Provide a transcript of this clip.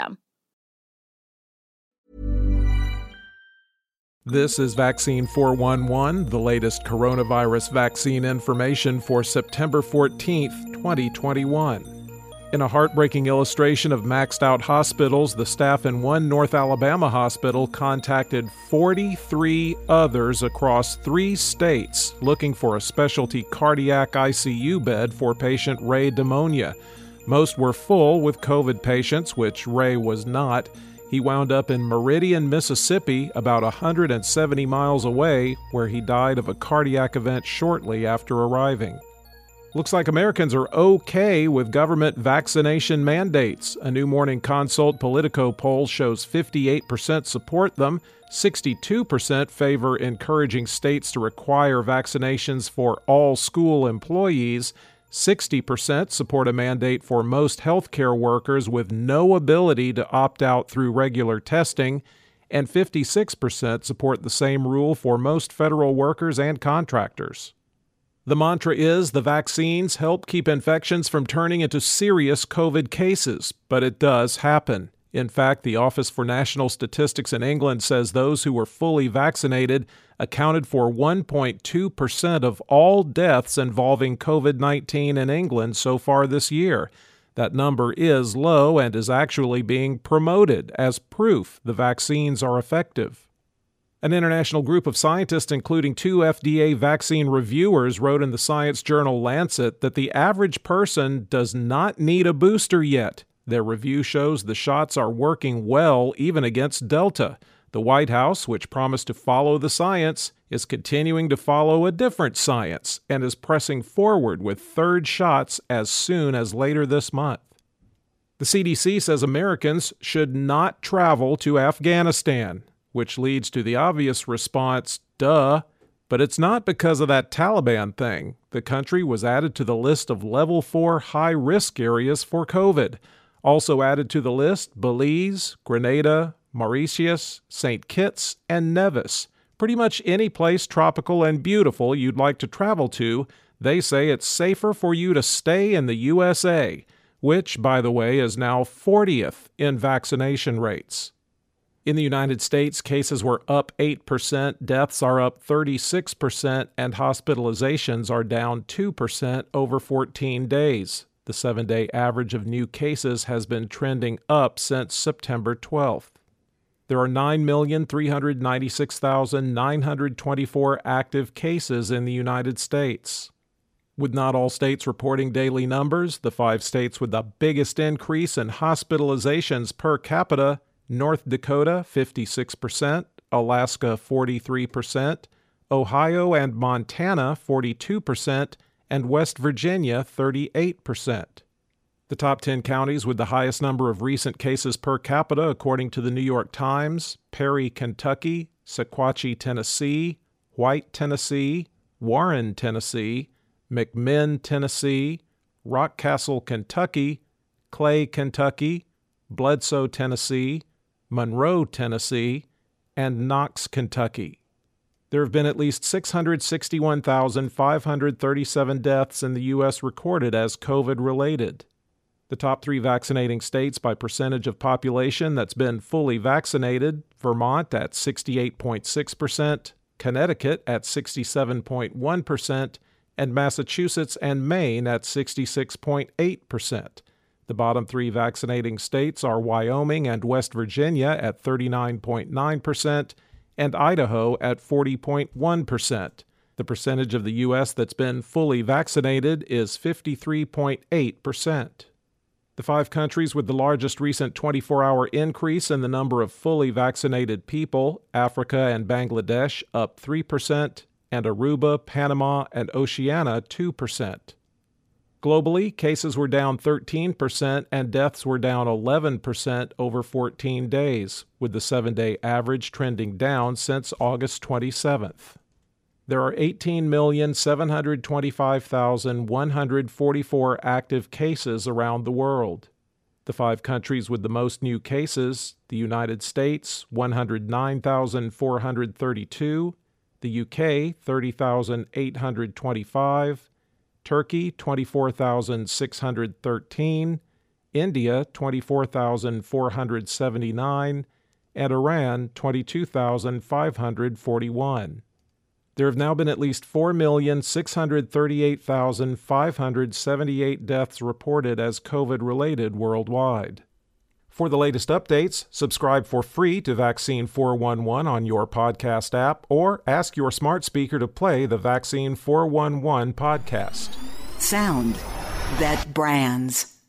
system. This is Vaccine 411, the latest coronavirus vaccine information for September 14th, 2021. In a heartbreaking illustration of maxed out hospitals, the staff in one North Alabama hospital contacted 43 others across three states looking for a specialty cardiac ICU bed for patient Ray DeMonia. Most were full with COVID patients, which Ray was not. He wound up in Meridian, Mississippi, about 170 miles away, where he died of a cardiac event shortly after arriving. Looks like Americans are okay with government vaccination mandates. A new Morning Consult Politico poll shows 58% support them, 62% favor encouraging states to require vaccinations for all school employees, 60% support a mandate for most healthcare workers with no ability to opt out through regular testing, and 56% support the same rule for most federal workers and contractors. The mantra is the vaccines help keep infections from turning into serious COVID cases, but it does happen. In fact, the Office for National Statistics in England says those who were fully vaccinated accounted for 1.2% of all deaths involving COVID 19 in England so far this year. That number is low and is actually being promoted as proof the vaccines are effective. An international group of scientists, including two FDA vaccine reviewers, wrote in the science journal Lancet that the average person does not need a booster yet. Their review shows the shots are working well even against Delta. The White House, which promised to follow the science, is continuing to follow a different science and is pressing forward with third shots as soon as later this month. The CDC says Americans should not travel to Afghanistan, which leads to the obvious response duh. But it's not because of that Taliban thing. The country was added to the list of level 4 high risk areas for COVID. Also added to the list Belize, Grenada, Mauritius, St. Kitts, and Nevis. Pretty much any place tropical and beautiful you'd like to travel to, they say it's safer for you to stay in the USA, which, by the way, is now 40th in vaccination rates. In the United States, cases were up 8%, deaths are up 36%, and hospitalizations are down 2% over 14 days. The seven day average of new cases has been trending up since September 12th. There are 9,396,924 active cases in the United States. With not all states reporting daily numbers, the five states with the biggest increase in hospitalizations per capita North Dakota 56%, Alaska 43%, Ohio and Montana 42%, and West Virginia 38%. The top 10 counties with the highest number of recent cases per capita, according to the New York Times Perry, Kentucky, Sequatchie, Tennessee, White, Tennessee, Warren, Tennessee, McMinn, Tennessee, Rockcastle, Kentucky, Clay, Kentucky, Bledsoe, Tennessee, Monroe, Tennessee, and Knox, Kentucky. There have been at least 661,537 deaths in the U.S. recorded as COVID related. The top three vaccinating states by percentage of population that's been fully vaccinated Vermont at 68.6%, Connecticut at 67.1%, and Massachusetts and Maine at 66.8%. The bottom three vaccinating states are Wyoming and West Virginia at 39.9%, and Idaho at 40.1%. The percentage of the U.S. that's been fully vaccinated is 53.8%. The five countries with the largest recent 24 hour increase in the number of fully vaccinated people Africa and Bangladesh up 3%, and Aruba, Panama, and Oceania 2%. Globally, cases were down 13% and deaths were down 11% over 14 days, with the seven day average trending down since August 27th. There are 18,725,144 active cases around the world. The five countries with the most new cases the United States, 109,432, the UK, 30,825, Turkey, 24,613, India, 24,479, and Iran, 22,541. There have now been at least 4,638,578 deaths reported as COVID related worldwide. For the latest updates, subscribe for free to Vaccine 411 on your podcast app or ask your smart speaker to play the Vaccine 411 podcast. Sound that brands.